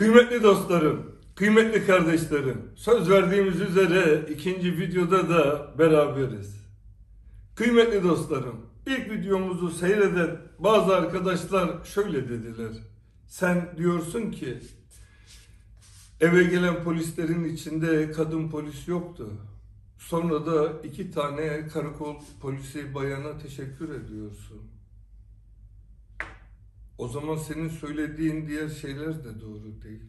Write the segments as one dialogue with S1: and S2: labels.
S1: Kıymetli dostlarım, kıymetli kardeşlerim, söz verdiğimiz üzere ikinci videoda da beraberiz. Kıymetli dostlarım, ilk videomuzu seyreden bazı arkadaşlar şöyle dediler. Sen diyorsun ki eve gelen polislerin içinde kadın polis yoktu. Sonra da iki tane karakol polisi bayana teşekkür ediyorsun. O zaman senin söylediğin diğer şeyler de doğru değil.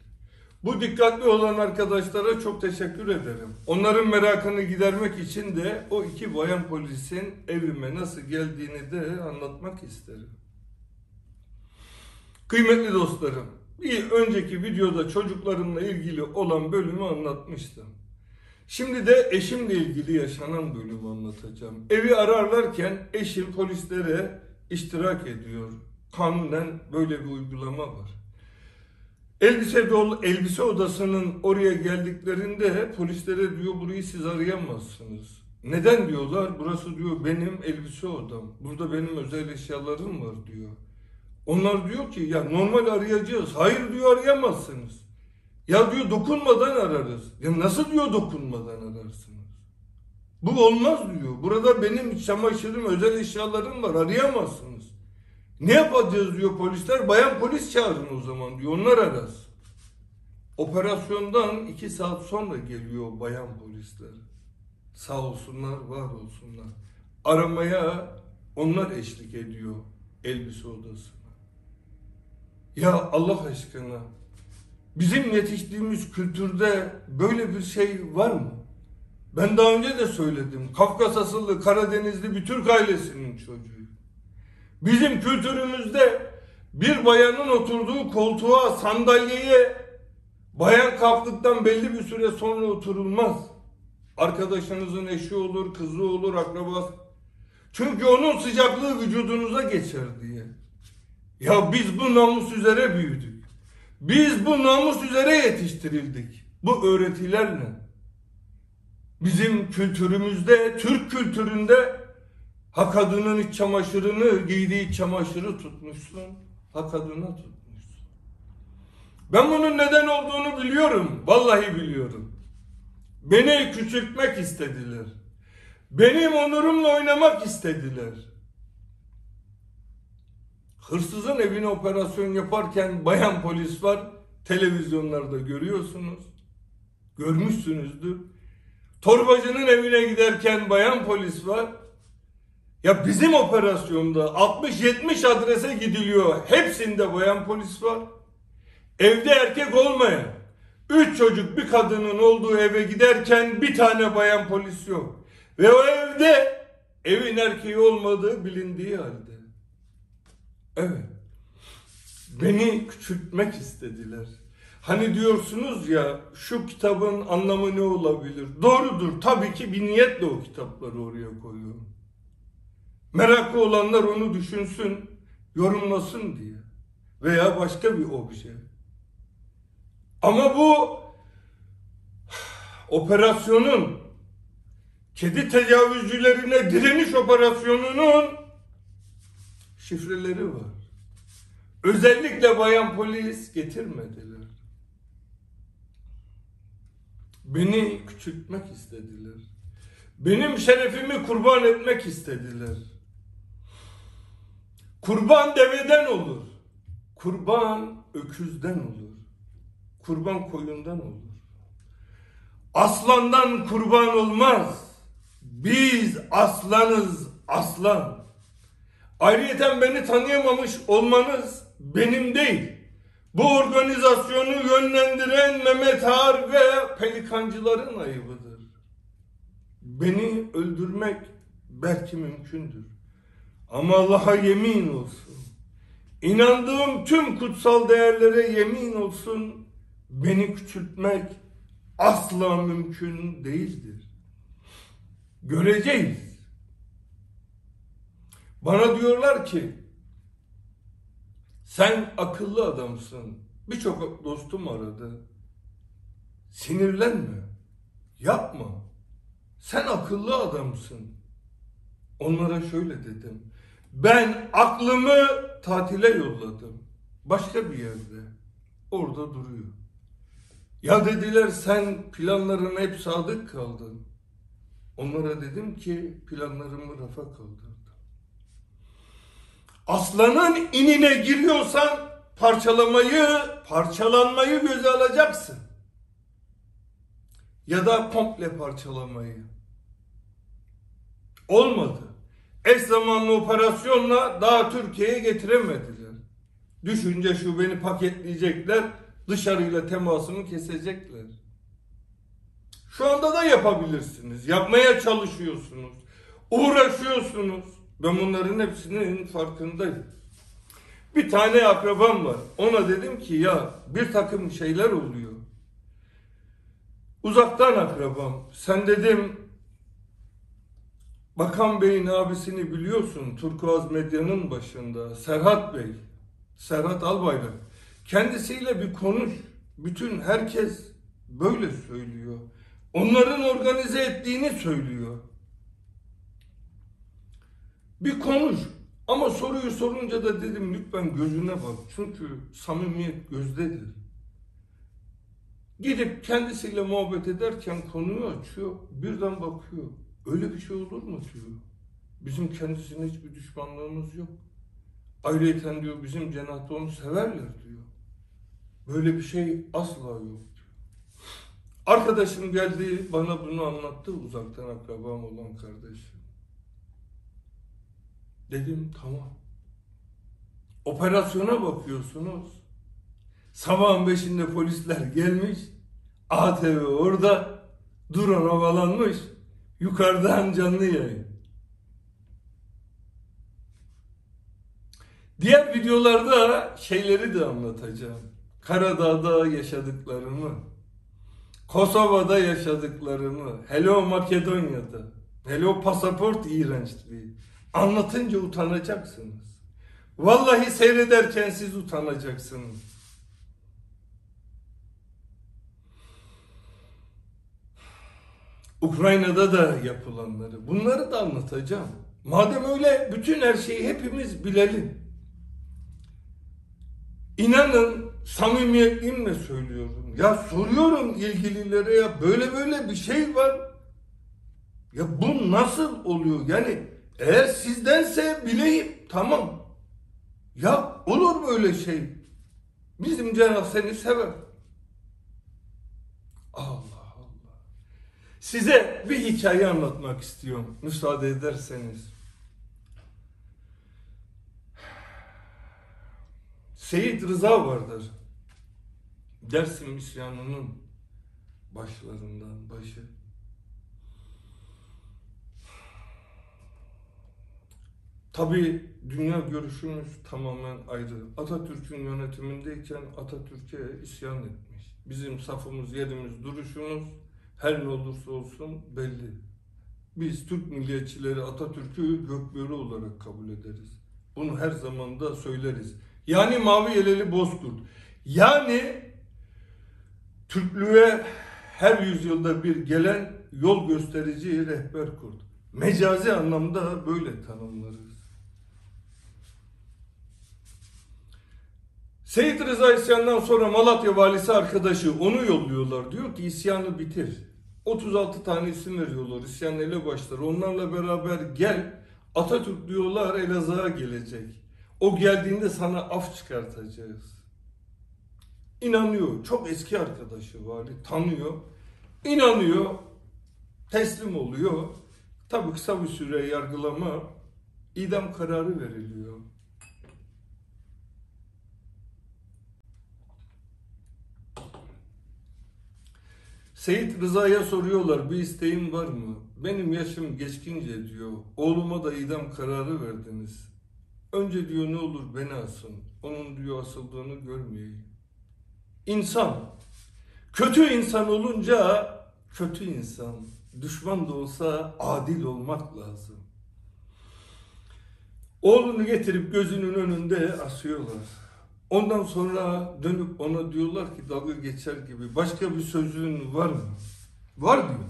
S1: Bu dikkatli olan arkadaşlara çok teşekkür ederim. Onların merakını gidermek için de o iki bayan polisin evime nasıl geldiğini de anlatmak isterim. Kıymetli dostlarım, bir önceki videoda çocuklarımla ilgili olan bölümü anlatmıştım. Şimdi de eşimle ilgili yaşanan bölümü anlatacağım. Evi ararlarken eşim polislere iştirak ediyor. Kanunen böyle bir uygulama var. Elbise dolu elbise odasının oraya geldiklerinde polislere diyor burayı siz arayamazsınız. Neden diyorlar? Burası diyor benim elbise odam. Burada benim özel eşyalarım var diyor. Onlar diyor ki ya normal arayacağız. Hayır diyor arayamazsınız. Ya diyor dokunmadan ararız. Ya nasıl diyor dokunmadan ararsınız? Bu olmaz diyor. Burada benim çamaşırım, özel eşyalarım var. Arayamazsınız. Ne yapacağız diyor polisler. Bayan polis çağırın o zaman diyor. Onlar arasın. Operasyondan iki saat sonra geliyor bayan polisler. Sağ olsunlar, var olsunlar. Aramaya onlar eşlik ediyor elbise odasına. Ya Allah aşkına bizim yetiştiğimiz kültürde böyle bir şey var mı? Ben daha önce de söyledim. Kafkas asıllı Karadenizli bir Türk ailesinin çocuğu. Bizim kültürümüzde bir bayanın oturduğu koltuğa, sandalyeye bayan kalktıktan belli bir süre sonra oturulmaz. Arkadaşınızın eşi olur, kızı olur, akrabası. Çünkü onun sıcaklığı vücudunuza geçer diye. Ya biz bu namus üzere büyüdük. Biz bu namus üzere yetiştirildik. Bu öğretilerle. Bizim kültürümüzde, Türk kültüründe ha kadının iç çamaşırını, giydiği çamaşırı tutmuşsun, ha kadına tutmuşsun. Ben bunun neden olduğunu biliyorum. Vallahi biliyorum. Beni küçültmek istediler. Benim onurumla oynamak istediler. Hırsızın evine operasyon yaparken bayan polis var. Televizyonlarda görüyorsunuz. Görmüşsünüzdür. Torbacının evine giderken bayan polis var. Ya bizim operasyonda 60-70 adrese gidiliyor. Hepsinde bayan polis var. Evde erkek olmayan, üç çocuk bir kadının olduğu eve giderken bir tane bayan polis yok. Ve o evde evin erkeği olmadığı bilindiği halde. Evet. Beni küçültmek istediler. Hani diyorsunuz ya şu kitabın anlamı ne olabilir? Doğrudur. Tabii ki bir niyetle o kitapları oraya koyuyorum. Meraklı olanlar onu düşünsün, yorumlasın diye. Veya başka bir obje. Ama bu operasyonun kedi tecavüzcülerine direniş operasyonunun şifreleri var. Özellikle bayan polis getirmediler. Beni küçültmek istediler. Benim şerefimi kurban etmek istediler. Kurban deveden olur. Kurban öküzden olur. Kurban koyundan olur. Aslandan kurban olmaz. Biz aslanız aslan. Ayrıyeten beni tanıyamamış olmanız benim değil. Bu organizasyonu yönlendiren Mehmet Ağar ve pelikancıların ayıbıdır. Beni öldürmek belki mümkündür. Ama Allah'a yemin olsun. İnandığım tüm kutsal değerlere yemin olsun. Beni küçültmek asla mümkün değildir. Göreceğiz. Bana diyorlar ki sen akıllı adamsın. Birçok dostum aradı. Sinirlenme. Yapma. Sen akıllı adamsın. Onlara şöyle dedim. Ben aklımı tatile yolladım. Başka bir yerde. Orada duruyor. Ya dediler sen planlarına hep sadık kaldın. Onlara dedim ki planlarımı rafa kaldırdım. Aslanın inine giriyorsan parçalamayı, parçalanmayı göze alacaksın. Ya da komple parçalamayı. Olmadı. Eş zamanlı operasyonla daha Türkiye'ye getiremediler. Düşünce şu beni paketleyecekler, dışarıyla temasımı kesecekler. Şu anda da yapabilirsiniz. Yapmaya çalışıyorsunuz. Uğraşıyorsunuz. Ben bunların hepsinin farkındayım. Bir tane akrabam var. Ona dedim ki ya bir takım şeyler oluyor. Uzaktan akrabam. Sen dedim Bakan Bey'in abisini biliyorsun. Turkuaz Medya'nın başında. Serhat Bey. Serhat Albayrak. Kendisiyle bir konuş. Bütün herkes böyle söylüyor. Onların organize ettiğini söylüyor. Bir konuş. Ama soruyu sorunca da dedim lütfen gözüne bak. Çünkü samimiyet gözdedir. Gidip kendisiyle muhabbet ederken konuyu açıyor. Birden bakıyor. Öyle bir şey olur mu diyor. Bizim kendisine hiçbir düşmanlığımız yok. Ayrıca diyor bizim cenahta onu severler diyor. Böyle bir şey asla yok diyor. Arkadaşım geldi bana bunu anlattı uzaktan akrabam olan kardeşim. Dedim tamam. Operasyona bakıyorsunuz. Sabahın beşinde polisler gelmiş. ATV orada. Drone havalanmış. Yukarıdan canlı yayın. Diğer videolarda şeyleri de anlatacağım. Karadağ'da yaşadıklarımı, Kosova'da yaşadıklarımı, Hello Makedonya'da, Hello pasaport iğrençliği. Anlatınca utanacaksınız. Vallahi seyrederken siz utanacaksınız. Ukrayna'da da yapılanları. Bunları da anlatacağım. Madem öyle bütün her şeyi hepimiz bilelim. İnanın samimiyetimle söylüyorum. Ya soruyorum ilgililere ya böyle böyle bir şey var. Ya bu nasıl oluyor? Yani eğer sizdense bileyim tamam. Ya olur böyle şey. Bizim cenah seni sever. Allah Allah. Size bir hikaye anlatmak istiyorum. Müsaade ederseniz. Seyit Rıza vardır. Dersim isyanının başlarından başı. Tabii dünya görüşümüz tamamen ayrı. Atatürk'ün yönetimindeyken Atatürk'e isyan etmiş. Bizim safımız, yerimiz, duruşumuz her ne olursa olsun belli. Biz Türk milliyetçileri Atatürk'ü gökbörü olarak kabul ederiz. Bunu her zaman da söyleriz. Yani mavi yeleli bozkurt. Yani Türklüğe her yüzyılda bir gelen yol gösterici rehber kurt. Mecazi anlamda böyle tanımlarız. Seyit Rıza isyandan sonra Malatya valisi arkadaşı onu yolluyorlar. Diyor ki isyanı bitir. 36 tane isim veriyorlar isyan ele başlar. Onlarla beraber gel. Atatürk diyorlar Elazığ'a gelecek. O geldiğinde sana af çıkartacağız. İnanıyor. Çok eski arkadaşı vali. Tanıyor. İnanıyor. Teslim oluyor. Tabii kısa bir süre yargılama idam kararı veriliyor. Seyit Rıza'ya soruyorlar bir isteğin var mı? Benim yaşım geçkince diyor. Oğluma da idam kararı verdiniz. Önce diyor ne olur beni asın. Onun diyor asıldığını görmeyeyim. İnsan. Kötü insan olunca kötü insan. Düşman da olsa adil olmak lazım. Oğlunu getirip gözünün önünde asıyorlar. Ondan sonra dönüp ona diyorlar ki dalga geçer gibi başka bir sözün var mı? Var diyor.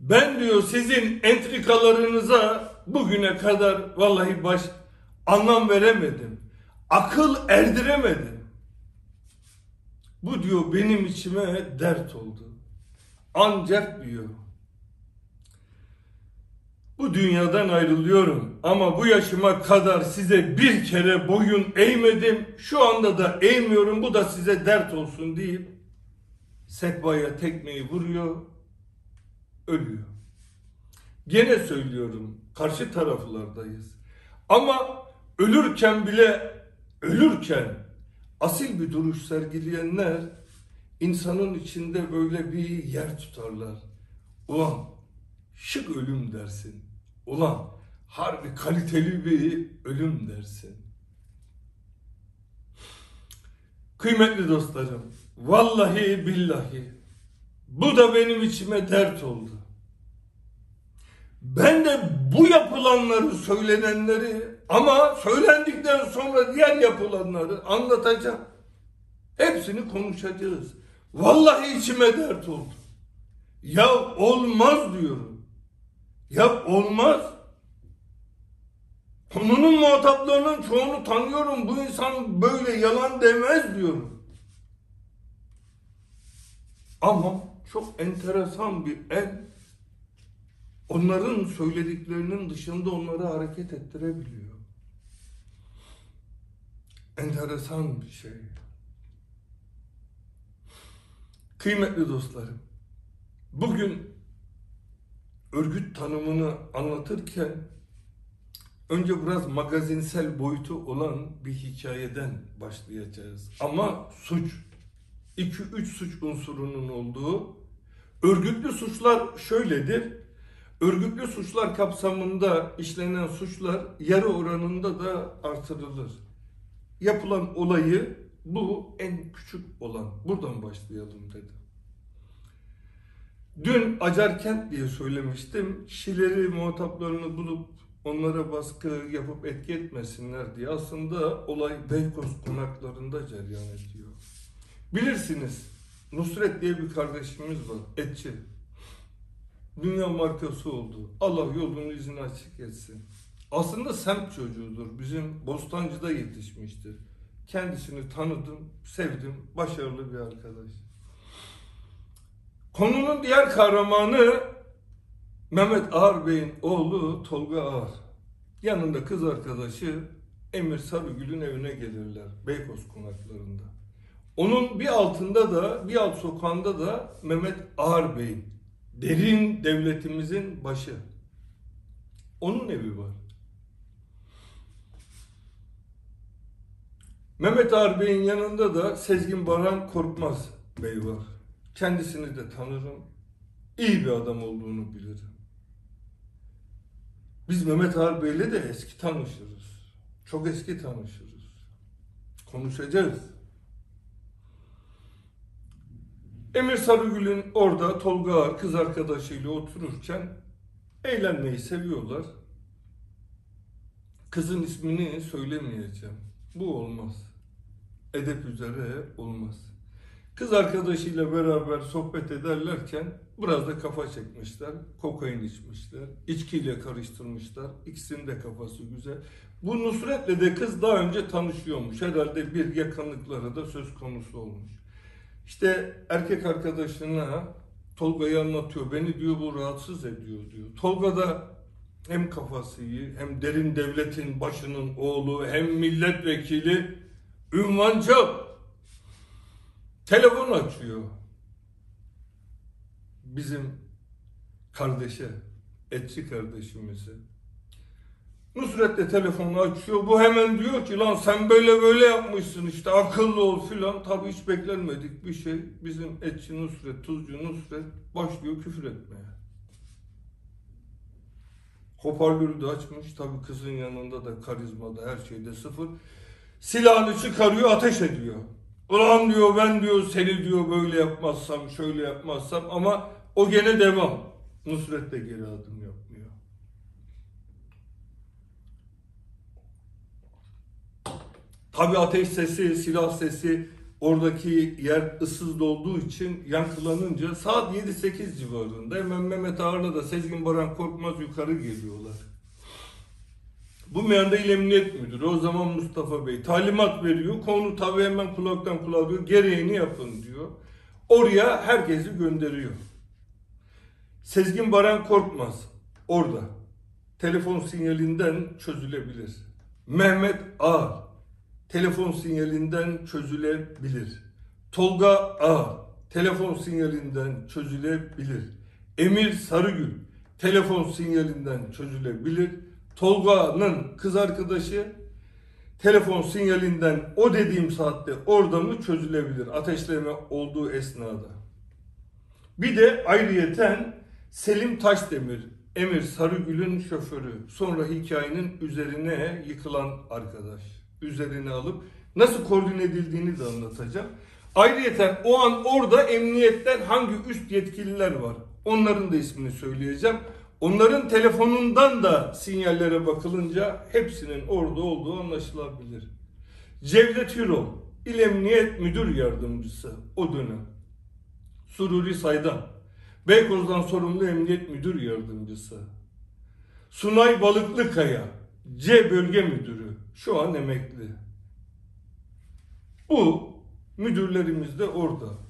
S1: Ben diyor sizin entrikalarınıza bugüne kadar vallahi baş anlam veremedim. Akıl erdiremedim. Bu diyor benim içime dert oldu. Ancak diyor. Bu dünyadan ayrılıyorum ama bu yaşıma kadar size bir kere boyun eğmedim. Şu anda da eğmiyorum. Bu da size dert olsun deyip sehpaya tekmeyi vuruyor, ölüyor. Gene söylüyorum, karşı taraflardayız. Ama ölürken bile ölürken asil bir duruş sergileyenler insanın içinde böyle bir yer tutarlar. Ulan şık ölüm dersin. Ulan harbi kaliteli bir ölüm dersin. Kıymetli dostlarım, vallahi billahi bu da benim içime dert oldu. Ben de bu yapılanları, söylenenleri ama söylendikten sonra diğer yapılanları anlatacağım. Hepsini konuşacağız. Vallahi içime dert oldu. Ya olmaz diyorum. Ya olmaz. Konunun muhataplarının çoğunu tanıyorum. Bu insan böyle yalan demez diyorum. Ama çok enteresan bir el onların söylediklerinin dışında onları hareket ettirebiliyor. Enteresan bir şey. Kıymetli dostlarım, bugün örgüt tanımını anlatırken önce biraz magazinsel boyutu olan bir hikayeden başlayacağız. Ama suç, 2-3 suç unsurunun olduğu örgütlü suçlar şöyledir. Örgütlü suçlar kapsamında işlenen suçlar yarı oranında da artırılır. Yapılan olayı bu en küçük olan. Buradan başlayalım dedim. Dün Acarkent diye söylemiştim. Kişileri, muhataplarını bulup onlara baskı yapıp etki etmesinler diye. Aslında olay Beykoz konaklarında cereyan ediyor. Bilirsiniz Nusret diye bir kardeşimiz var. Etçi. Dünya markası oldu. Allah yolunu izini açık etsin. Aslında semt çocuğudur. Bizim Bostancı'da yetişmiştir. Kendisini tanıdım, sevdim. Başarılı bir arkadaş. Konunun diğer kahramanı Mehmet Ağar Bey'in oğlu Tolga Ağar. Yanında kız arkadaşı Emir Sarıgül'ün evine gelirler. Beykoz konaklarında. Onun bir altında da, bir alt sokağında da Mehmet Ağar Bey'in derin devletimizin başı. Onun evi var. Mehmet Ağar Bey'in yanında da Sezgin Baran Korkmaz Bey var. Kendisini de tanırım. İyi bir adam olduğunu bilirim. Biz Mehmet Ağar Bey'le de eski tanışırız. Çok eski tanışırız. Konuşacağız. Emir Sarıgül'ün orada Tolga Ağar kız arkadaşıyla otururken eğlenmeyi seviyorlar. Kızın ismini söylemeyeceğim. Bu olmaz. Edep üzere olmaz. Kız arkadaşıyla beraber sohbet ederlerken biraz da kafa çekmişler. Kokain içmişler. içkiyle karıştırmışlar. İkisinin de kafası güzel. Bu Nusret'le de kız daha önce tanışıyormuş. Herhalde bir yakınlıkları da söz konusu olmuş. İşte erkek arkadaşına Tolga'yı anlatıyor. Beni diyor bu rahatsız ediyor diyor. Tolga da hem kafası iyi hem derin devletin başının oğlu hem milletvekili ünvancı telefon açıyor. Bizim kardeşe, etçi kardeşimize. Nusret de telefonu açıyor. Bu hemen diyor ki lan sen böyle böyle yapmışsın işte akıllı ol filan. Tabii hiç beklenmedik bir şey. Bizim etçi Nusret, tuzcu Nusret başlıyor küfür etmeye. Hoparlörü de açmış. Tabii kızın yanında da karizmada her şeyde sıfır. Silahını çıkarıyor ateş ediyor. Ulan diyor ben diyor seni diyor böyle yapmazsam şöyle yapmazsam ama o gene devam. Nusret de geri adım yapmıyor. Tabi ateş sesi, silah sesi oradaki yer ıssız olduğu için yankılanınca saat 7-8 civarında hemen Mehmet Ağar'la da Sezgin Baran Korkmaz yukarı geliyorlar. Bu meyanda il emniyet müdürü o zaman Mustafa Bey talimat veriyor. Konu tabii hemen kulaktan kulağa diyor. Gereğini yapın diyor. Oraya herkesi gönderiyor. Sezgin Baran Korkmaz orada. Telefon sinyalinden çözülebilir. Mehmet Ağar telefon sinyalinden çözülebilir. Tolga Ağar telefon sinyalinden çözülebilir. Emir Sarıgül telefon sinyalinden çözülebilir. Tolga'nın kız arkadaşı telefon sinyalinden o dediğim saatte orada mı çözülebilir ateşleme olduğu esnada. Bir de ayrıyeten Selim Taşdemir, Emir Sarıgül'ün şoförü. Sonra hikayenin üzerine yıkılan arkadaş. Üzerine alıp nasıl koordine edildiğini de anlatacağım. Ayrıyeten o an orada emniyetten hangi üst yetkililer var? Onların da ismini söyleyeceğim. Onların telefonundan da sinyallere bakılınca hepsinin orada olduğu anlaşılabilir. Cevdet Hürol, İl Emniyet Müdür Yardımcısı o dönem. Sururi Saydam, Beykoz'dan sorumlu Emniyet Müdür Yardımcısı. Sunay Balıklıkaya, C Bölge Müdürü, şu an emekli. Bu müdürlerimiz de orada.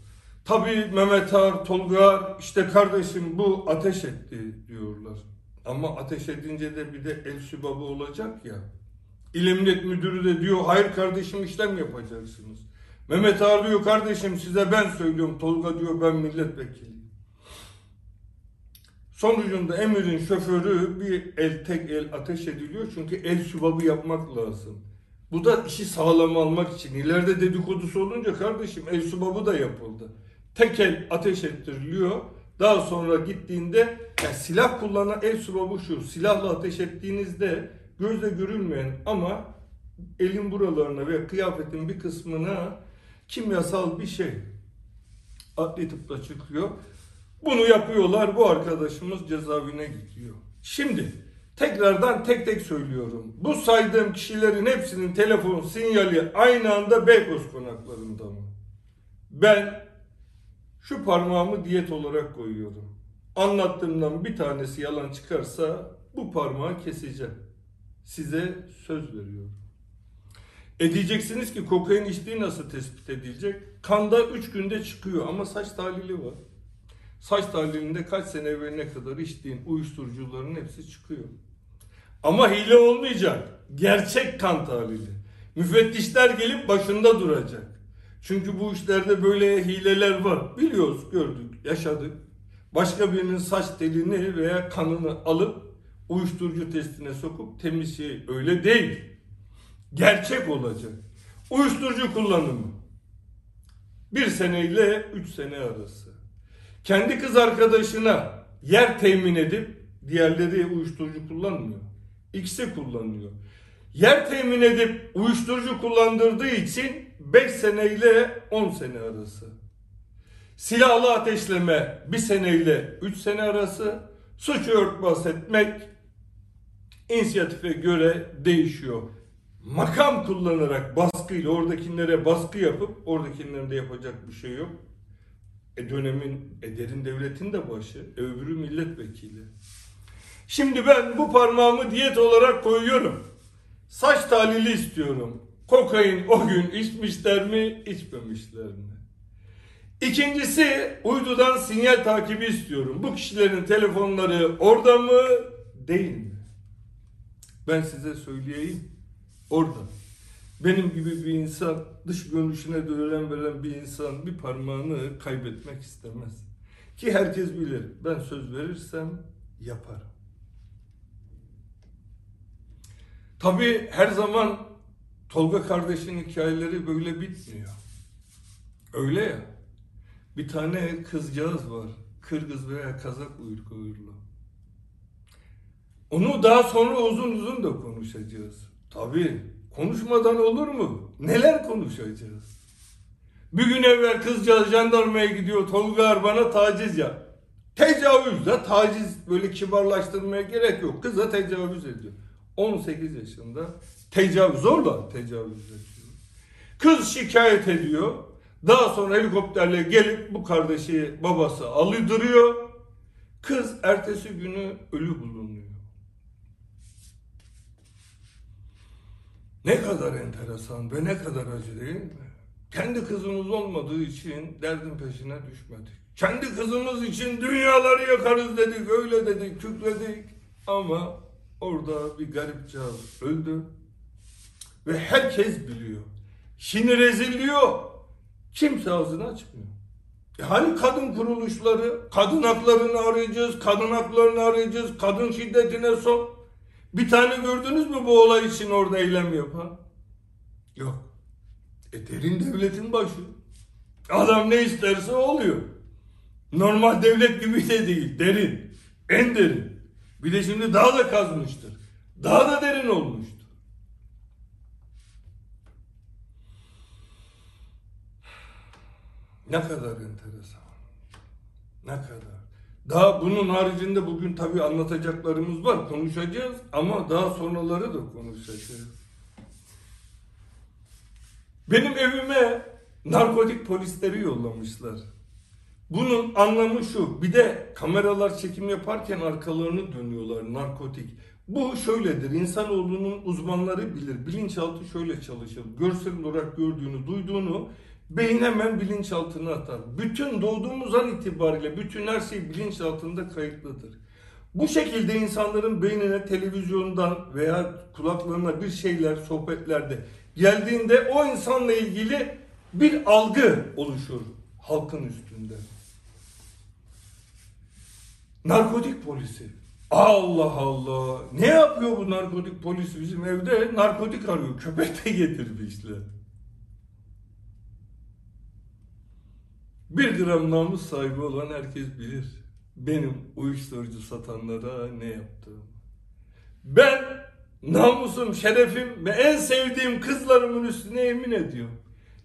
S1: Tabii Mehmet Ağar, Tolga Ağar, işte kardeşim bu ateş etti diyorlar. Ama ateş edince de bir de el sübabı olacak ya. İl Emniyet Müdürü de diyor hayır kardeşim işlem yapacaksınız. Mehmet Ağar diyor kardeşim size ben söylüyorum. Tolga diyor ben milletvekiliyim. Sonucunda Emir'in şoförü bir el tek el ateş ediliyor çünkü el sübabı yapmak lazım. Bu da işi sağlam almak için. İleride dedikodusu olunca kardeşim el subabı da yapıldı. Tek el ateş ettiriliyor. Daha sonra gittiğinde yani silah kullanan el subabı şu. Silahla ateş ettiğinizde gözle görülmeyen ama elin buralarına ve kıyafetin bir kısmına kimyasal bir şey adli tıpta çıkıyor. Bunu yapıyorlar. Bu arkadaşımız cezaevine gidiyor. Şimdi tekrardan tek tek söylüyorum. Bu saydığım kişilerin hepsinin telefon sinyali aynı anda Beykoz konaklarında mı? Ben şu parmağımı diyet olarak koyuyorum. Anlattığımdan bir tanesi yalan çıkarsa bu parmağı keseceğim. Size söz veriyorum. E diyeceksiniz ki kokain içtiği nasıl tespit edilecek? Kanda 3 günde çıkıyor ama saç tahlili var. Saç tahlilinde kaç sene evveline kadar içtiğin uyuşturucuların hepsi çıkıyor. Ama hile olmayacak. Gerçek kan tahlili. Müfettişler gelip başında duracak. Çünkü bu işlerde böyle hileler var. Biliyoruz, gördük, yaşadık. Başka birinin saç telini veya kanını alıp uyuşturucu testine sokup temiz şey öyle değil. Gerçek olacak. Uyuşturucu kullanımı. Bir sene ile üç sene arası. Kendi kız arkadaşına yer temin edip diğerleri uyuşturucu kullanmıyor. İkisi kullanıyor. Yer temin edip uyuşturucu kullandırdığı için 5 sene ile 10 sene arası. Silahlı ateşleme 1 sene ile 3 sene arası. Suçu örtbas etmek inisiyatife göre değişiyor. Makam kullanarak baskıyla oradakilere baskı yapıp oradakilerin de yapacak bir şey yok. E dönemin Eder'in devletin de başı, öbürü milletvekili. Şimdi ben bu parmağımı diyet olarak koyuyorum. Saç tahlili istiyorum. Kokain o gün içmişler mi, içmemişler mi? İkincisi uydudan sinyal takibi istiyorum. Bu kişilerin telefonları orada mı, değil mi? Ben size söyleyeyim. Orada. Benim gibi bir insan dış görünüşüne de veren bir insan bir parmağını kaybetmek istemez. Ki herkes bilir. Ben söz verirsem yaparım. Tabii her zaman Tolga kardeşin hikayeleri böyle bitmiyor. Öyle ya. Bir tane kızcağız var. Kırgız veya Kazak uyruklu. Onu daha sonra uzun uzun da konuşacağız. Tabii konuşmadan olur mu? Neler konuşacağız? Bir gün evvel kızcağız jandarmaya gidiyor. Tolga bana taciz ya. Tecavüz de taciz böyle kibarlaştırmaya gerek yok. Kıza tecavüz ediyor. 18 yaşında tecavüz zorla tecavüz ediyor. Kız şikayet ediyor. Daha sonra helikopterle gelip bu kardeşi babası alıdırıyor. Kız ertesi günü ölü bulunuyor. Ne kadar enteresan ve ne kadar acı değil mi? Kendi kızımız olmadığı için derdin peşine düşmedik. Kendi kızımız için dünyaları yakarız dedik, öyle dedik, kükredik. Ama orada bir garipcağız öldü. Ve herkes biliyor. Şimdi rezilliyor. Kimse ağzını açmıyor. E hani kadın kuruluşları, kadın haklarını arayacağız, kadın haklarını arayacağız, kadın şiddetine son. Bir tane gördünüz mü bu olay için orada eylem yapan? Yok. E derin devletin başı. Adam ne isterse oluyor. Normal devlet gibi de değil, derin. En derin. Bir de şimdi daha da kazmıştır. Daha da derin olmuştur. Ne kadar enteresan. Ne kadar. Daha bunun haricinde bugün tabii anlatacaklarımız var, konuşacağız ama daha sonraları da konuşacağız. Benim evime narkotik polisleri yollamışlar. Bunun anlamı şu, bir de kameralar çekim yaparken arkalarını dönüyorlar narkotik. Bu şöyledir, insanoğlunun uzmanları bilir, bilinçaltı şöyle çalışır. Görsel olarak gördüğünü, duyduğunu beyin hemen bilinçaltına atar. Bütün doğduğumuz an itibariyle bütün her şey bilinçaltında kayıtlıdır. Bu şekilde insanların beynine televizyondan veya kulaklarına bir şeyler sohbetlerde geldiğinde o insanla ilgili bir algı oluşur halkın üstünde. Narkotik polisi. Allah Allah. Ne yapıyor bu narkotik polis bizim evde? Narkotik arıyor. Köpek de getirmişler. Bir gram namus sahibi olan herkes bilir. Benim uyuşturucu satanlara ne yaptığımı. Ben namusum, şerefim ve en sevdiğim kızlarımın üstüne yemin ediyorum.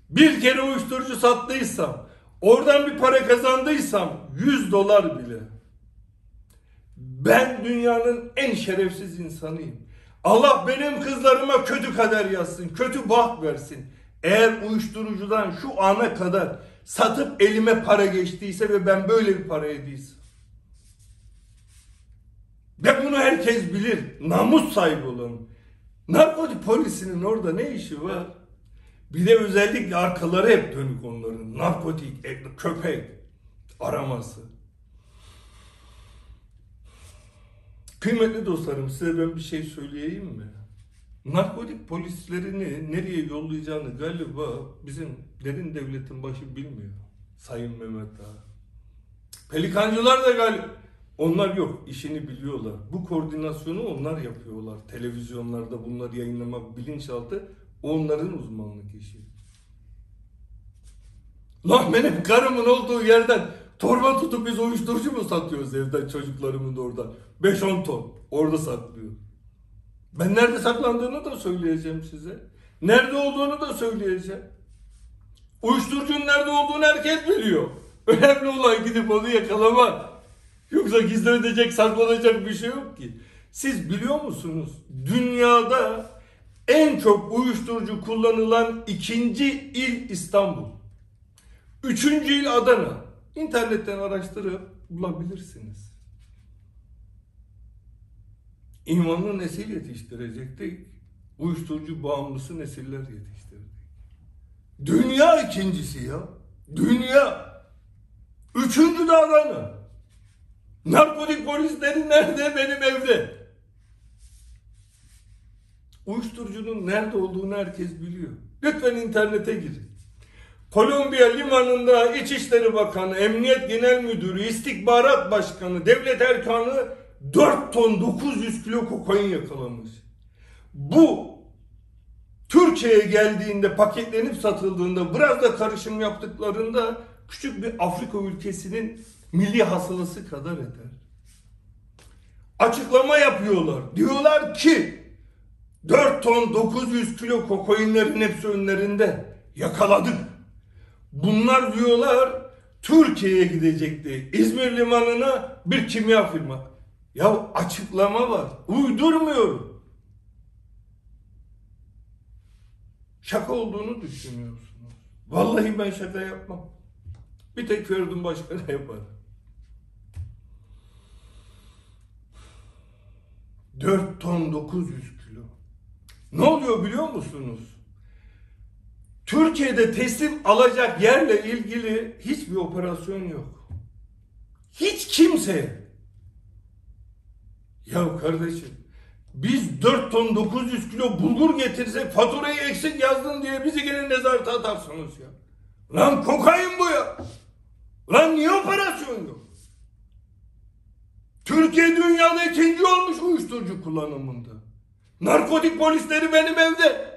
S1: Bir kere uyuşturucu sattıysam, oradan bir para kazandıysam 100 dolar bile. Ben dünyanın en şerefsiz insanıyım. Allah benim kızlarıma kötü kader yazsın, kötü baht versin. Eğer uyuşturucudan şu ana kadar satıp elime para geçtiyse ve ben böyle bir para yediysem. Ve bunu herkes bilir. Namus sahibi olan. Narkotik polisinin orada ne işi var? Bir de özellikle arkaları hep dönük onların. Narkotik, e, köpek araması. Kıymetli dostlarım size ben bir şey söyleyeyim mi? Narkotik polislerini nereye yollayacağını galiba bizim derin devletin başı bilmiyor. Sayın Mehmet Ağa. Pelikancılar da galiba onlar yok işini biliyorlar. Bu koordinasyonu onlar yapıyorlar. Televizyonlarda bunları yayınlamak bilinçaltı onların uzmanlık işi. Lan benim karımın olduğu yerden torba tutup biz uyuşturucu mu satıyoruz evden çocuklarımın da orada. 5-10 ton orada saklıyor. Ben nerede saklandığını da söyleyeceğim size. Nerede olduğunu da söyleyeceğim. Uyuşturucunun nerede olduğunu herkes biliyor. Önemli olan gidip onu yakalamak. Yoksa gizlenecek, saklanacak bir şey yok ki. Siz biliyor musunuz? Dünyada en çok uyuşturucu kullanılan ikinci il İstanbul. Üçüncü il Adana. İnternetten araştırıp bulabilirsiniz. İmanlı nesil yetiştirecektik. Uyuşturucu bağımlısı nesiller yetiştirdik. Dünya ikincisi ya. Dünya. Üçüncü Adana. Narkotik polisleri nerede? Benim evde. Uyuşturucunun nerede olduğunu herkes biliyor. Lütfen internete girin. Kolombiya limanında İçişleri Bakanı, Emniyet Genel Müdürü, İstihbarat Başkanı, Devlet Erkanı 4 ton 900 kilo kokain yakalamış. Bu Türkiye'ye geldiğinde paketlenip satıldığında biraz da karışım yaptıklarında küçük bir Afrika ülkesinin milli hasılası kadar eder. Açıklama yapıyorlar. Diyorlar ki 4 ton 900 kilo kokainlerin hepsi önlerinde. Yakaladık. Bunlar diyorlar Türkiye'ye gidecekti. İzmir limanına bir kimya firma. Ya açıklama var. Uydurmuyorum. Şaka olduğunu düşünüyorsunuz. Vallahi ben şaka yapmam. Bir tek Feridun Başkan'a yaparım. 4 ton 900 kilo. Ne oluyor biliyor musunuz? Türkiye'de teslim alacak yerle ilgili hiçbir operasyon yok. Hiç kimse. Ya kardeşim biz 4 ton 900 kilo bulgur getirsek faturayı eksik yazdın diye bizi gene nezarete atarsınız ya. Lan kokain bu ya. Lan niye operasyon yok? Türkiye dünyada ikinci olmuş uyuşturucu kullanımında. Narkotik polisleri benim evde.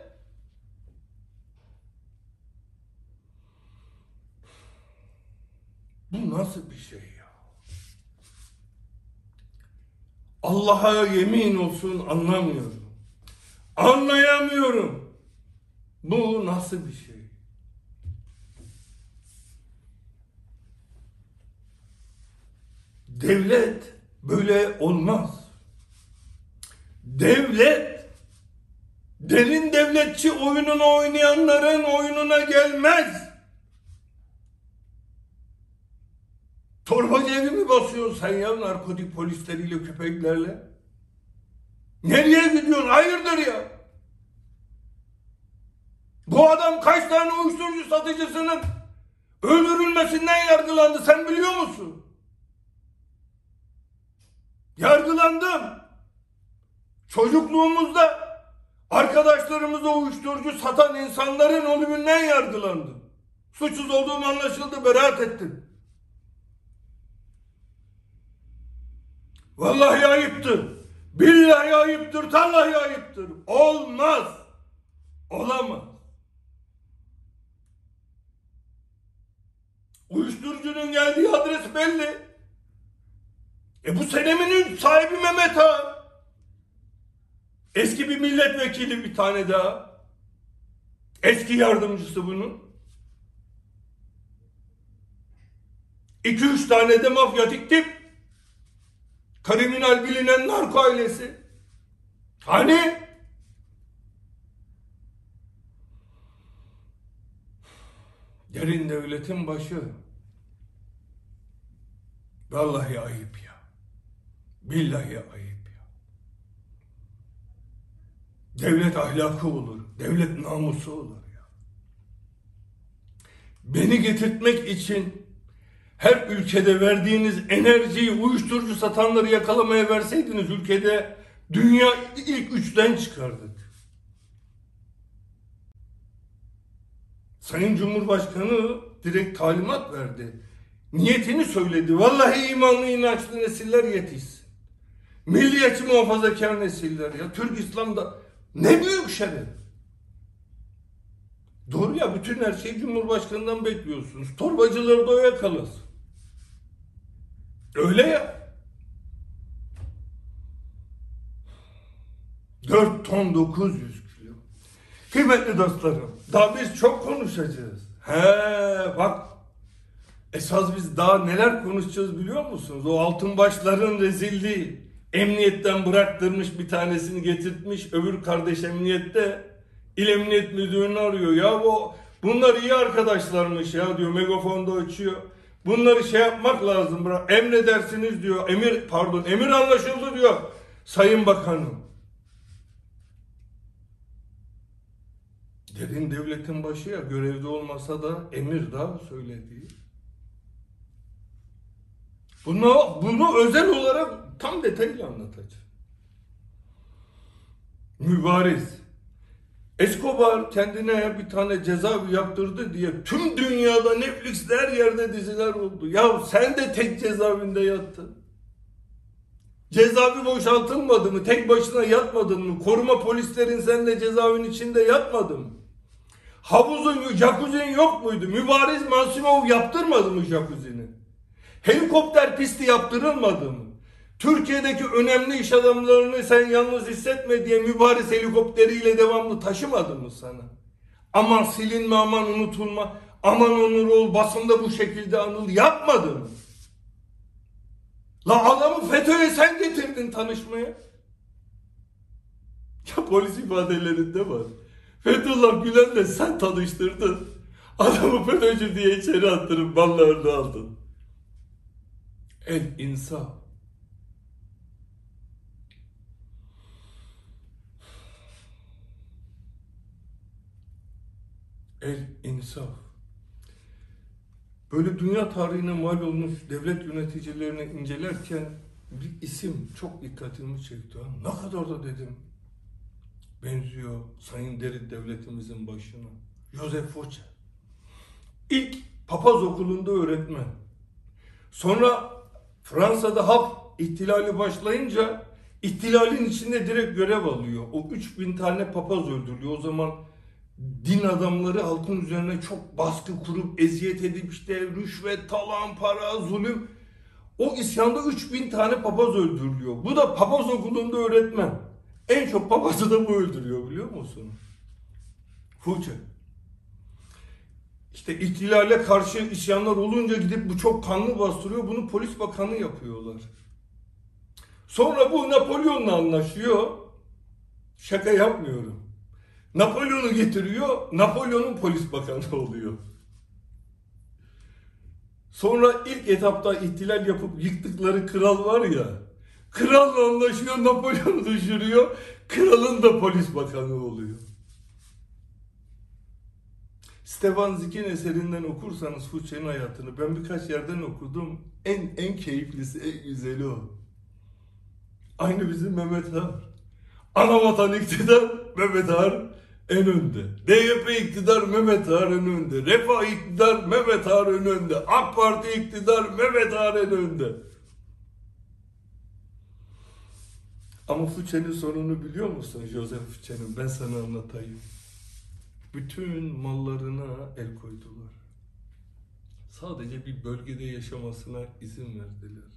S1: Bu nasıl bir şey ya? Allah'a yemin olsun anlamıyorum. Anlayamıyorum. Bu nasıl bir şey? Devlet böyle olmaz. Devlet derin devletçi oyununu oynayanların oyununa gelmez. Torbacı evi mi basıyorsun sen ya narkotik polisleriyle köpeklerle? Nereye gidiyorsun? Hayırdır ya? Bu adam kaç tane uyuşturucu satıcısının öldürülmesinden yargılandı sen biliyor musun? Yargılandım. Çocukluğumuzda arkadaşlarımıza uyuşturucu satan insanların ölümünden yargılandım. Suçsuz olduğum anlaşıldı, beraat ettim. Vallahi ayıptır. Billahi ayıptır, tallahi ayıptır. Olmaz. Olamaz. Uyuşturucunun geldiği adres belli. E bu seneminin sahibi Mehmet Ağa. Eski bir milletvekili bir tane daha. Eski yardımcısı bunun. İki üç tane de mafyatik tip. Kriminal bilinen narko ailesi. Hani? Derin devletin başı. Vallahi ayıp ya. Billahi ayıp ya. Devlet ahlakı olur. Devlet namusu olur ya. Beni getirtmek için her ülkede verdiğiniz enerjiyi uyuşturucu satanları yakalamaya verseydiniz ülkede dünya ilk üçten çıkardık. Sayın Cumhurbaşkanı direkt talimat verdi. Niyetini söyledi. Vallahi imanlı inançlı nesiller yetişsin. Milliyetçi muhafazakar nesiller ya. Türk İslam'da ne büyük şeref. Doğru ya bütün her şeyi Cumhurbaşkanı'ndan bekliyorsunuz. Torbacıları da o yakalasın. Öyle ya. 4 ton 900 kilo. Kıymetli dostlarım, daha biz çok konuşacağız. He bak, esas biz daha neler konuşacağız biliyor musunuz? O altın başların rezilliği. Emniyetten bıraktırmış bir tanesini getirtmiş, öbür kardeş emniyette il emniyet müdürünü arıyor. Ya bu bunlar iyi arkadaşlarmış ya diyor, megafonda açıyor. Bunları şey yapmak lazım. Bırak. Emredersiniz diyor. Emir pardon emir anlaşıldı diyor. Sayın Bakanım. Derin devletin başı ya görevde olmasa da emir daha söylediği. Bunu, bunu özel olarak tam detaylı anlatacağım. Mübariz. Escobar kendine bir tane cezaevi yaptırdı diye tüm dünyada Netflix'te her yerde diziler oldu. Ya sen de tek cezaevinde yattın. Cezaevi boşaltılmadı mı? Tek başına yatmadın mı? Koruma polislerin sen de cezaevinin içinde yatmadı mı? Havuzun, jacuzzi'nin yok muydu? Mübariz Masimov yaptırmadı mı jacuzzi'ni? Helikopter pisti yaptırılmadı mı? Türkiye'deki önemli iş adamlarını sen yalnız hissetme diye mübariz helikopteriyle devamlı taşımadı mı sana? Aman silinme, aman unutulma, aman onur ol, basında bu şekilde anıl yapmadı mı? La adamı FETÖ'ye sen getirdin tanışmaya. Ya polis ifadelerinde var. Fethullah Gülen'le sen tanıştırdın. Adamı FETÖ'cü diye içeri attırıp mallarını aldın. El insaf. El insaf. Böyle dünya tarihine mal olmuş devlet yöneticilerini incelerken bir isim çok dikkatimi çekti. Ne kadar da dedim benziyor Sayın Deri devletimizin başına. Joseph Foça. İlk papaz okulunda öğretmen. Sonra Fransa'da hap ihtilali başlayınca ihtilalin içinde direkt görev alıyor. O 3000 tane papaz öldürülüyor. O zaman din adamları halkın üzerine çok baskı kurup eziyet edip işte rüşvet, talan, para, zulüm. O isyanda 3000 tane papaz öldürülüyor. Bu da papaz okulunda öğretmen. En çok papazı da bu öldürüyor biliyor musun? Fuce. İşte ihtilale karşı isyanlar olunca gidip bu çok kanlı bastırıyor. Bunu polis bakanı yapıyorlar. Sonra bu Napolyon'la anlaşıyor. Şaka yapmıyorum. Napolyon'u getiriyor. Napolyon'un polis bakanı oluyor. Sonra ilk etapta ihtilal yapıp yıktıkları kral var ya. Kralla anlaşıyor, Napolyon'u düşürüyor. Kralın da polis bakanı oluyor. Stefan Zick'in eserinden okursanız Fuçe'nin hayatını ben birkaç yerden okudum. En en keyiflisi, en güzeli o. Aynı bizim Mehmet Ağar. Ana vatan iktidar Mehmet Ağar en önde. DYP iktidar Mehmet Ağar en önde. Refah iktidar Mehmet Ağar en önde. AK Parti iktidar Mehmet Ağar en önde. Ama Fuçe'nin sonunu biliyor musun Joseph Fuçe'nin? Ben sana anlatayım. Bütün mallarına el koydular. Sadece bir bölgede yaşamasına izin verdiler.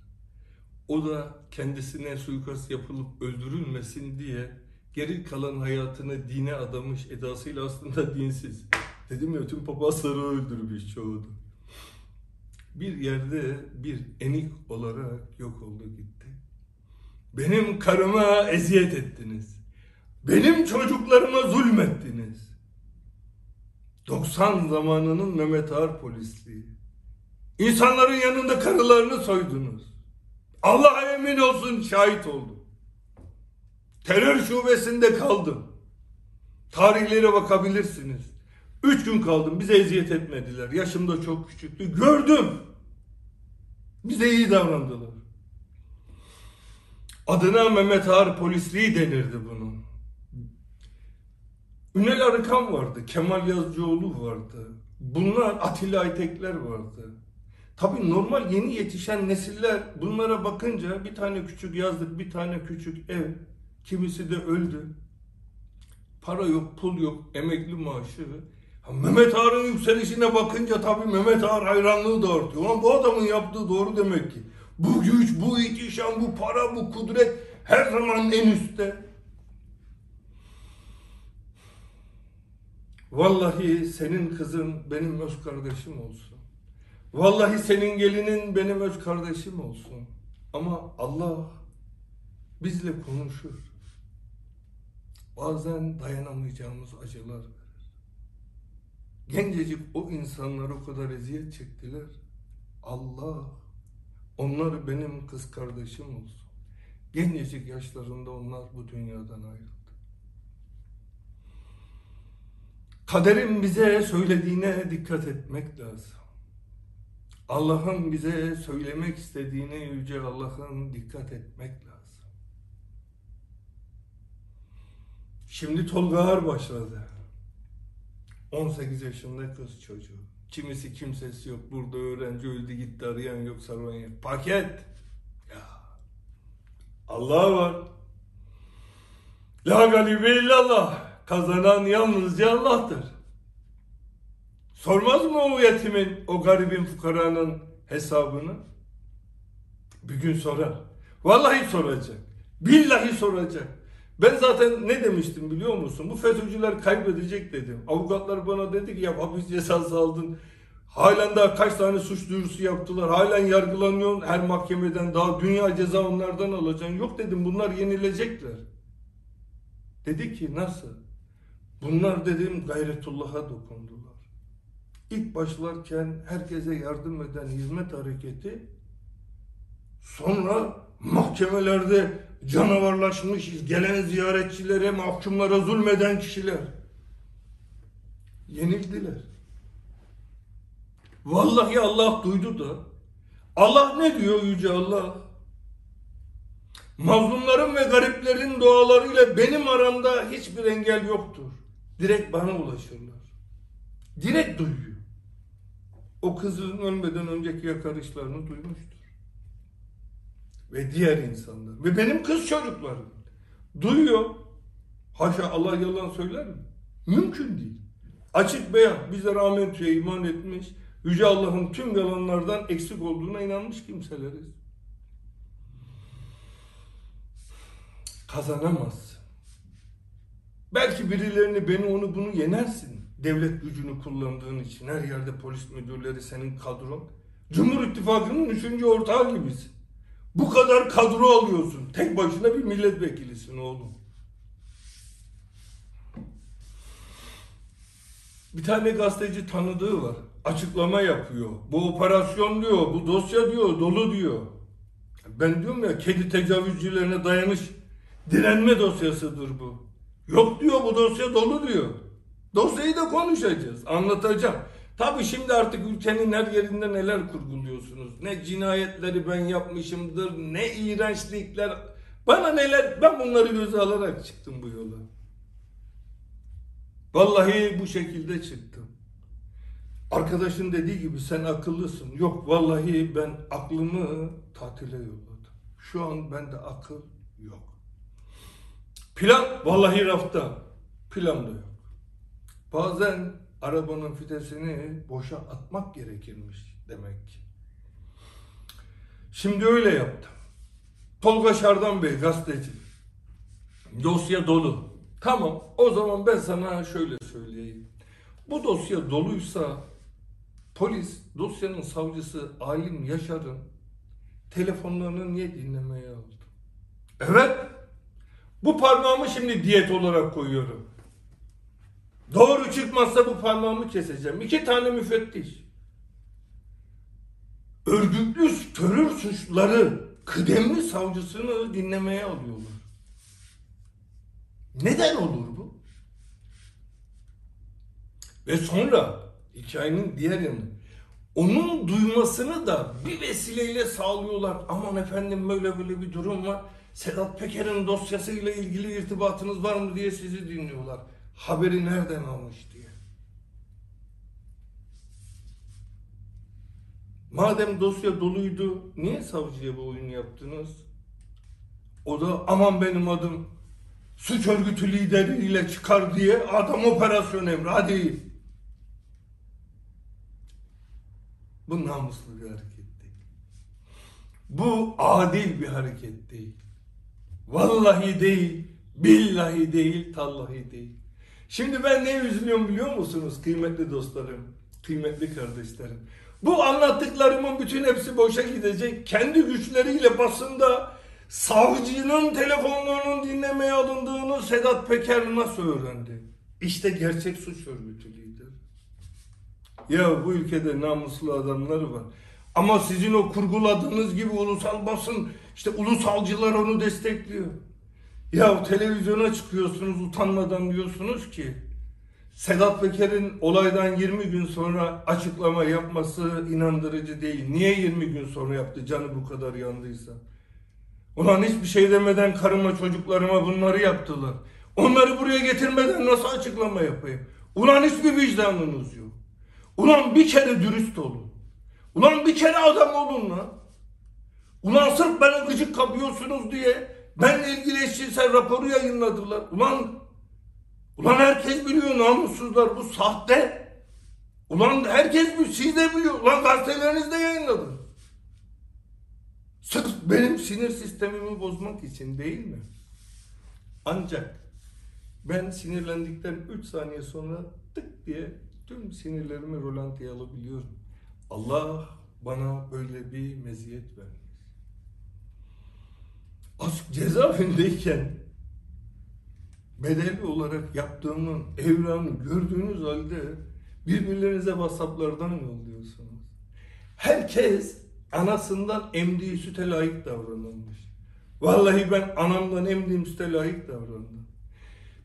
S1: O da kendisine suikast yapılıp öldürülmesin diye geri kalan hayatını dine adamış edasıyla aslında dinsiz. Dedim ya tüm papazları öldürmüş çoğunu. Bir yerde bir enik olarak yok oldu gitti. Benim karıma eziyet ettiniz. Benim çocuklarıma zulmettiniz. 90 zamanının Mehmet Ağar polisliği. İnsanların yanında karılarını soydunuz. Allah'a emin olsun şahit oldum. Terör şubesinde kaldım. Tarihlere bakabilirsiniz. Üç gün kaldım. Bize eziyet etmediler. Yaşım da çok küçüktü. Gördüm. Bize iyi davrandılar. Adına Mehmet Ağar polisliği denirdi bunun. Ünel Arıkan vardı, Kemal Yazıcıoğlu vardı. Bunlar Atilla Aytekler vardı. Tabii normal yeni yetişen nesiller bunlara bakınca bir tane küçük yazlık, bir tane küçük ev, kimisi de öldü. Para yok, pul yok, emekli maaşı. Ha, Mehmet Ağar'ın yükselişine bakınca tabii Mehmet Ağar hayranlığı da artıyor. Ulan bu adamın yaptığı doğru demek ki. Bu güç, bu ihtişam, bu para, bu kudret her zaman en üstte. Vallahi senin kızın benim öz kardeşim olsun. Vallahi senin gelinin benim öz kardeşim olsun. Ama Allah bizle konuşur. Bazen dayanamayacağımız acılar verir. Gencecik o insanlar o kadar eziyet çektiler. Allah onlar benim kız kardeşim olsun. Gencecik yaşlarında onlar bu dünyadan ayrıldı. Kaderin bize söylediğine dikkat etmek lazım. Allah'ın bize söylemek istediğine yüce Allah'ın dikkat etmek lazım. Şimdi Tolga Ağar başladı. 18 yaşında kız çocuğu. Kimisi kimsesi yok. Burada öğrenci öldü gitti arayan yok saran yok. Paket. Ya. Allah var. La galibe illallah. Kazanan yalnızca Allah'tır. Sormaz mı o yetimin, o garibin fukaranın hesabını? Bir gün sorar. Vallahi soracak. Billahi soracak. Ben zaten ne demiştim biliyor musun? Bu FETÖ'cüler kaybedecek dedim. Avukatlar bana dedi ki ya hapis cezası aldın. Halen daha kaç tane suç duyurusu yaptılar. Halen yargılanıyorsun her mahkemeden. Daha dünya ceza onlardan alacaksın. Yok dedim bunlar yenilecekler. Dedi ki nasıl? Bunlar dedim gayretullah'a dokundular. İlk başlarken herkese yardım eden hizmet hareketi sonra mahkemelerde canavarlaşmış gelen ziyaretçilere, mahkumlara zulmeden kişiler. Yenildiler. Vallahi Allah duydu da. Allah ne diyor Yüce Allah? Mazlumların ve gariplerin dualarıyla benim aramda hiçbir engel yoktur. Direkt bana ulaşırlar. Direkt duyuyor. O kızın ölmeden önceki yakarışlarını duymuştur. Ve diğer insanlar. Ve benim kız çocuklarım. Duyuyor. Haşa Allah yalan söyler mi? Mümkün değil. Açık beyan bize rahmetiye iman etmiş. Yüce Allah'ın tüm yalanlardan eksik olduğuna inanmış kimseleriz. Kazanamazsın. Belki birilerini beni onu bunu yenersin. Devlet gücünü kullandığın için her yerde polis müdürleri senin kadron. Cumhur İttifakı'nın üçüncü ortağı gibisin. Bu kadar kadro alıyorsun. Tek başına bir milletvekilisin oğlum. Bir tane gazeteci tanıdığı var. Açıklama yapıyor. Bu operasyon diyor, bu dosya diyor, dolu diyor. Ben diyorum ya kedi tecavüzcülerine dayanış direnme dosyasıdır bu. Yok diyor bu dosya dolu diyor. Dosyayı da konuşacağız, anlatacağım. Tabii şimdi artık ülkenin her yerinde neler kurguluyorsunuz. Ne cinayetleri ben yapmışımdır, ne iğrençlikler. Bana neler, ben bunları göze alarak çıktım bu yola. Vallahi bu şekilde çıktım. Arkadaşın dediği gibi sen akıllısın. Yok vallahi ben aklımı tatile yolladım. Şu an bende akıl yok. Plan vallahi rafta. Plan da yok. Bazen arabanın fitesini boşa atmak gerekirmiş demek. Şimdi öyle yaptım. Tolga Şardan Bey gazeteci. Dosya dolu. Tamam o zaman ben sana şöyle söyleyeyim. Bu dosya doluysa polis dosyanın savcısı Alim Yaşar'ın telefonlarını niye dinlemeye aldı? Evet. Bu parmağımı şimdi diyet olarak koyuyorum. Doğru çıkmazsa bu parmağımı keseceğim. İki tane müfettiş. Örgütlü terör suçları kıdemli savcısını dinlemeye alıyorlar. Neden olur bu? Ve sonra hikayenin diğer yanı onun duymasını da bir vesileyle sağlıyorlar. Aman efendim böyle böyle bir durum var. Sedat Peker'in dosyasıyla ilgili irtibatınız var mı diye sizi dinliyorlar. Haberi nereden almış diye. Madem dosya doluydu niye savcıya bu oyunu yaptınız? O da aman benim adım suç örgütü lideriyle çıkar diye adam operasyon emri hadi. Bu namuslu bir hareket değil. Bu adil bir hareket değil. Vallahi değil, billahi değil, tallahi değil. Şimdi ben ne üzülüyorum biliyor musunuz kıymetli dostlarım, kıymetli kardeşlerim? Bu anlattıklarımın bütün hepsi boşa gidecek. Kendi güçleriyle basında savcının telefonlarının dinlemeye alındığını Sedat Peker nasıl öğrendi? İşte gerçek suç örgütü lider. Ya bu ülkede namuslu adamları var. Ama sizin o kurguladığınız gibi ulusal basın, işte ulusalcılar onu destekliyor. Ya televizyona çıkıyorsunuz utanmadan diyorsunuz ki Sedat Peker'in olaydan 20 gün sonra açıklama yapması inandırıcı değil. Niye 20 gün sonra yaptı canı bu kadar yandıysa? Ulan hiçbir şey demeden karıma çocuklarıma bunları yaptılar. Onları buraya getirmeden nasıl açıklama yapayım? Ulan hiçbir vicdanınız yok. Ulan bir kere dürüst olun. Ulan bir kere adam olun lan. Ulan sırf bana gıcık kapıyorsunuz diye benle ilgili eşcinsel raporu yayınladılar. Ulan Ulan herkes biliyor namussuzlar bu sahte. Ulan herkes biliyor, siz de biliyor. Ulan gazetelerinizde yayınladı. Sırf benim sinir sistemimi bozmak için değil mi? Ancak ben sinirlendikten 3 saniye sonra tık diye tüm sinirlerimi rolantiye alabiliyorum. Allah bana böyle bir meziyet vermiş. Az cezaevindeyken bedelli olarak yaptığımın evranı gördüğünüz halde birbirlerinize WhatsApp'lardan yolluyorsunuz. Herkes anasından emdiği süte layık davranılmış. Vallahi ben anamdan emdiğim süte layık davrandım.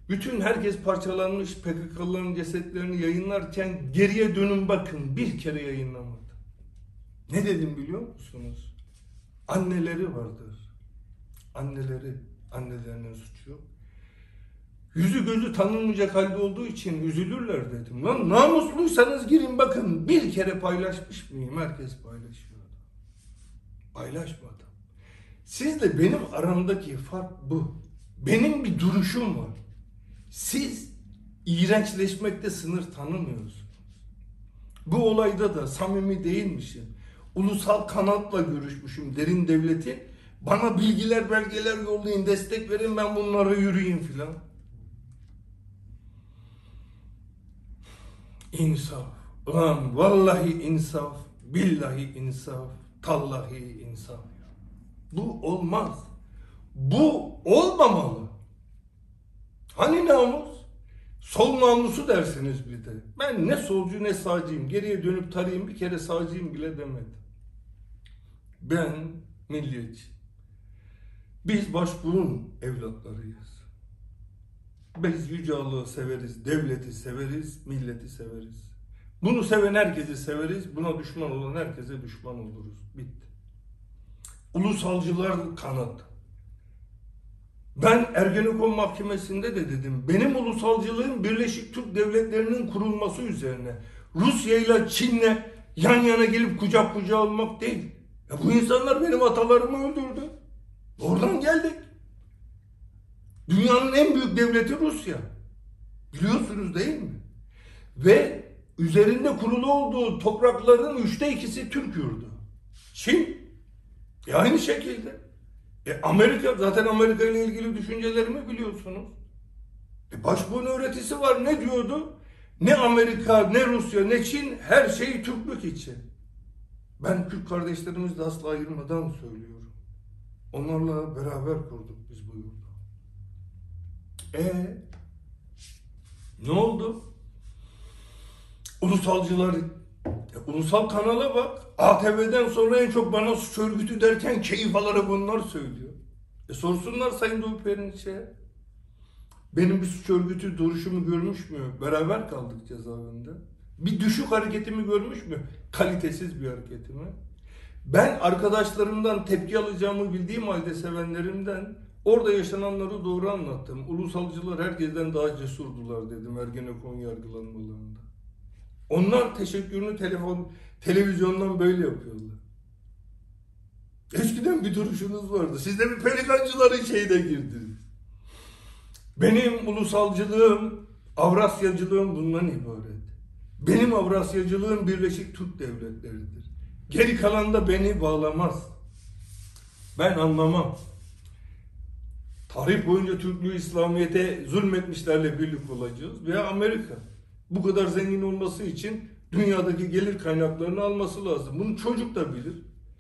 S1: Bütün herkes parçalanmış PKK'lıların cesetlerini yayınlarken geriye dönün bakın bir kere yayınlamadı. Ne dedim biliyor musunuz? Anneleri vardır. Anneleri, annelerinin suçu yok. Yüzü gözü tanınmayacak halde olduğu için üzülürler dedim. Lan namusluysanız girin bakın bir kere paylaşmış mıyım? Herkes paylaşıyordu. Paylaşmadım. Sizle benim aramdaki fark bu. Benim bir duruşum var. Siz iğrençleşmekte sınır tanımıyorsunuz. Bu olayda da samimi değilmişim. Ulusal kanatla görüşmüşüm derin devleti. Bana bilgiler belgeler yollayın destek verin ben bunlara yürüyeyim filan. İnsaf. Ulan vallahi insaf. Billahi insaf. Tallahi insaf. Bu olmaz. Bu olmamalı. Hani namus? Sol namusu dersiniz bir de. Ben ne solcu ne sağcıyım. Geriye dönüp tarayayım bir kere sağcıyım bile demedim. Ben milliyetçi. Biz başbuğun evlatlarıyız. Biz Yüce Allah'ı severiz, devleti severiz, milleti severiz. Bunu seven herkesi severiz, buna düşman olan herkese düşman oluruz. Bitti. Ulusalcılar kanat. Ben Ergenekon Mahkemesi'nde de dedim. Benim ulusalcılığım Birleşik Türk Devletleri'nin kurulması üzerine. Rusya ile Çin'le yan yana gelip kucak kucağa olmak değil. Ya bu insanlar benim atalarımı öldürdü. Oradan geldik. Dünyanın en büyük devleti Rusya. Biliyorsunuz değil mi? Ve üzerinde kurulu olduğu toprakların üçte ikisi Türk yurdu. Çin e aynı şekilde. E Amerika zaten Amerika ile ilgili düşüncelerimi biliyorsunuz. E başbuğun öğretisi var ne diyordu? Ne Amerika, ne Rusya, ne Çin her şey Türklük için. Ben Türk kardeşlerimizle asla ayırmadan söylüyorum. Onlarla beraber kurduk biz bu yurdu. E ne oldu? Ulusalcılar ya ulusal kanala bak. ATV'den sonra en çok bana suç örgütü derken keyif alarak bunlar söylüyor. E sorsunlar Sayın Doğu Perinçek'e. Benim bir suç örgütü duruşumu görmüş mü? Beraber kaldık cezaevinde. Bir düşük hareketimi görmüş mü? Kalitesiz bir hareketimi. Ben arkadaşlarımdan tepki alacağımı bildiğim halde sevenlerimden orada yaşananları doğru anlattım. Ulusalcılar herkesten daha cesurdular dedim Ergenekon yargılanmalarında. Onlar teşekkürünü telefon, televizyondan böyle yapıyorlar. Eskiden bir duruşunuz vardı. Siz de bir pelikancıların şeyine girdiniz. Benim ulusalcılığım, Avrasyacılığım bundan ibaret. Benim Avrasyacılığım Birleşik Türk Devletleri'dir. Geri kalan da beni bağlamaz. Ben anlamam. Tarih boyunca Türklüğü İslamiyet'e zulmetmişlerle birlik olacağız. Veya Amerika. Bu kadar zengin olması için dünyadaki gelir kaynaklarını alması lazım. Bunu çocuk da bilir.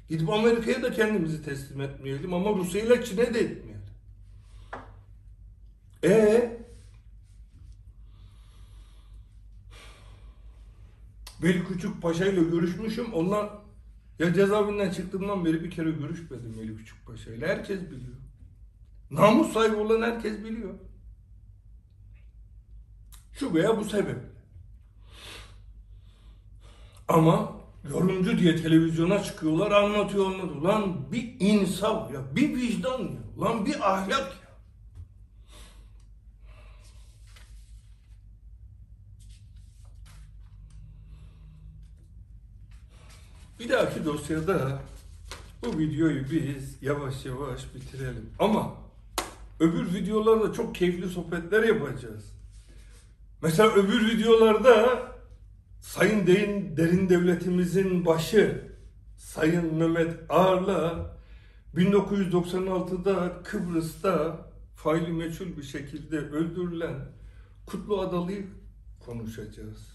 S1: Gidip Amerika'ya da kendimizi teslim etmeyelim ama Rusya ile Çin'e de etmeyelim. E Veli Küçük Paşa ile görüşmüşüm. Onlar ya cezaevinden çıktığımdan beri bir kere görüşmedim Veli Küçük Paşa ile. Herkes biliyor. Namus sahibi olan herkes biliyor. Şu veya bu sebeple. Ama yorumcu diye televizyona çıkıyorlar anlatıyor anlatıyor. Lan bir insaf ya, bir vicdan ya, lan bir ahlak ya. Bir dahaki dosyada bu videoyu biz yavaş yavaş bitirelim. Ama öbür videolarda çok keyifli sohbetler yapacağız. Mesela öbür videolarda Sayın Derin, Derin Devletimizin başı Sayın Mehmet Ağar'la 1996'da Kıbrıs'ta faili meçhul bir şekilde öldürülen Kutlu Adalı'yı konuşacağız.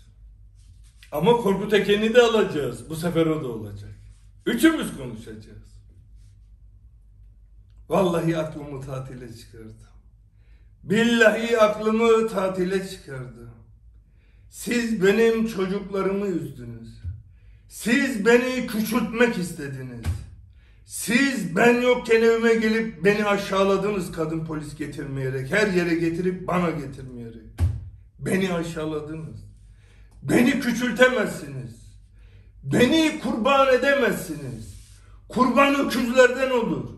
S1: Ama Korkut Eken'i de alacağız. Bu sefer o da olacak. Üçümüz konuşacağız. Vallahi aklımı tatile çıkardı. Billahi aklımı tatile çıkardı. Siz benim çocuklarımı üzdünüz. Siz beni küçültmek istediniz. Siz ben yokken evime gelip beni aşağıladınız kadın polis getirmeyerek. Her yere getirip bana getirmeyerek. Beni aşağıladınız. Beni küçültemezsiniz. Beni kurban edemezsiniz. Kurban öküzlerden olur.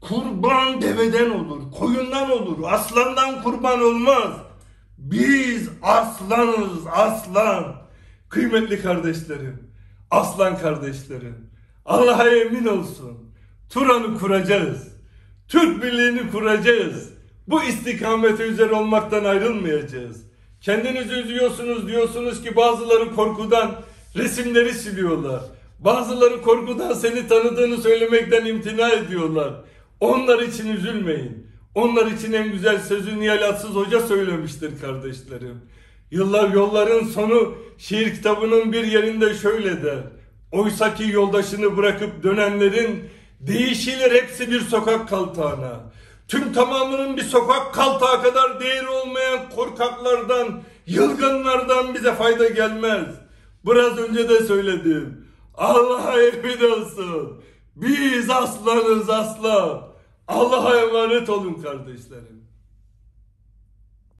S1: Kurban deveden olur. Koyundan olur. Aslandan kurban olmaz. Biz aslanız aslan. Kıymetli kardeşlerim. Aslan kardeşlerim. Allah'a emin olsun. Turan'ı kuracağız. Türk birliğini kuracağız. Bu istikamete üzere olmaktan ayrılmayacağız. Kendinizi üzüyorsunuz diyorsunuz ki bazıları korkudan resimleri siliyorlar. Bazıları korkudan seni tanıdığını söylemekten imtina ediyorlar. Onlar için üzülmeyin. Onlar için en güzel sözü Nihal Atsız Hoca söylemiştir kardeşlerim. Yıllar yolların sonu şiir kitabının bir yerinde şöyle der. Oysaki yoldaşını bırakıp dönenlerin değişilir hepsi bir sokak kaltağına. Tüm tamamının bir sokak kaltağı kadar değeri olmayan korkaklardan, yılgınlardan bize fayda gelmez. Biraz önce de söyledim. Allah'a emin olsun. Biz aslanız aslan. Allah'a emanet olun kardeşlerim.